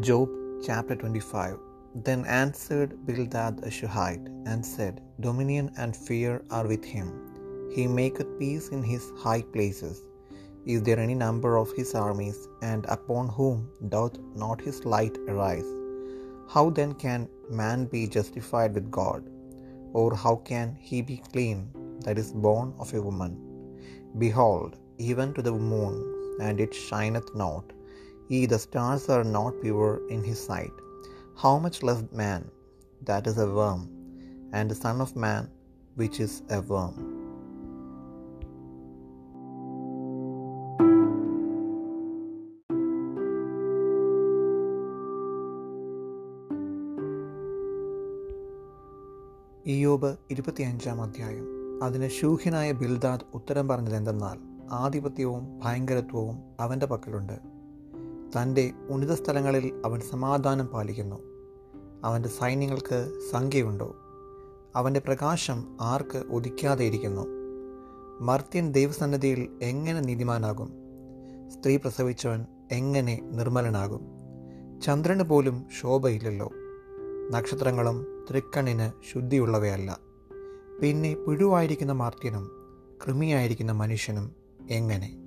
Job chapter 25 Then answered Bildad the Shuhite and said, Dominion and fear are with him. He maketh peace in his high places. Is there any number of his armies, and upon whom doth not his light arise? How then can man be justified with God? Or how can he be clean that is born of a woman? Behold, even to the moon, and it shineth not. ഈ the stars are not pure in his sight how much less man that is a worm and the son of man which is a worm Iyob ഇരുപത്തിയഞ്ചാം അധ്യായം. അതിന് ശൂഹ്യനായ Bildad ഉത്തരം പറഞ്ഞത് എന്തെന്നാൽ ആധിപത്യവും ഭയങ്കരത്വവും അവന്റെ പക്കലുണ്ട്. തന്റെ ഉന്നത സ്ഥലങ്ങളിൽ അവൻ സമാധാനം പാലിക്കുന്നു. അവന്റെ സൈന്യങ്ങൾക്ക് സംഖ്യയുണ്ടോ? അവന്റെ പ്രകാശം ആർക്ക് ഒതുക്കാതെ ഇരിക്കുന്നു? മർത്യൻ ദൈവസന്നദ്ധിയിൽ എങ്ങനെ നീതിമാനാകും? സ്ത്രീ പ്രസവിച്ചവൻ എങ്ങനെ നിർമ്മലനാകും? ചന്ദ്രന് പോലും ശോഭയില്ലല്ലോ. നക്ഷത്രങ്ങളും തൃക്കണ്ണിന് ശുദ്ധിയുള്ളവയല്ല. പിന്നെ പുഴുവായിരിക്കുന്ന മാർത്യനും കൃമിയായിരിക്കുന്ന മനുഷ്യനും എങ്ങനെ?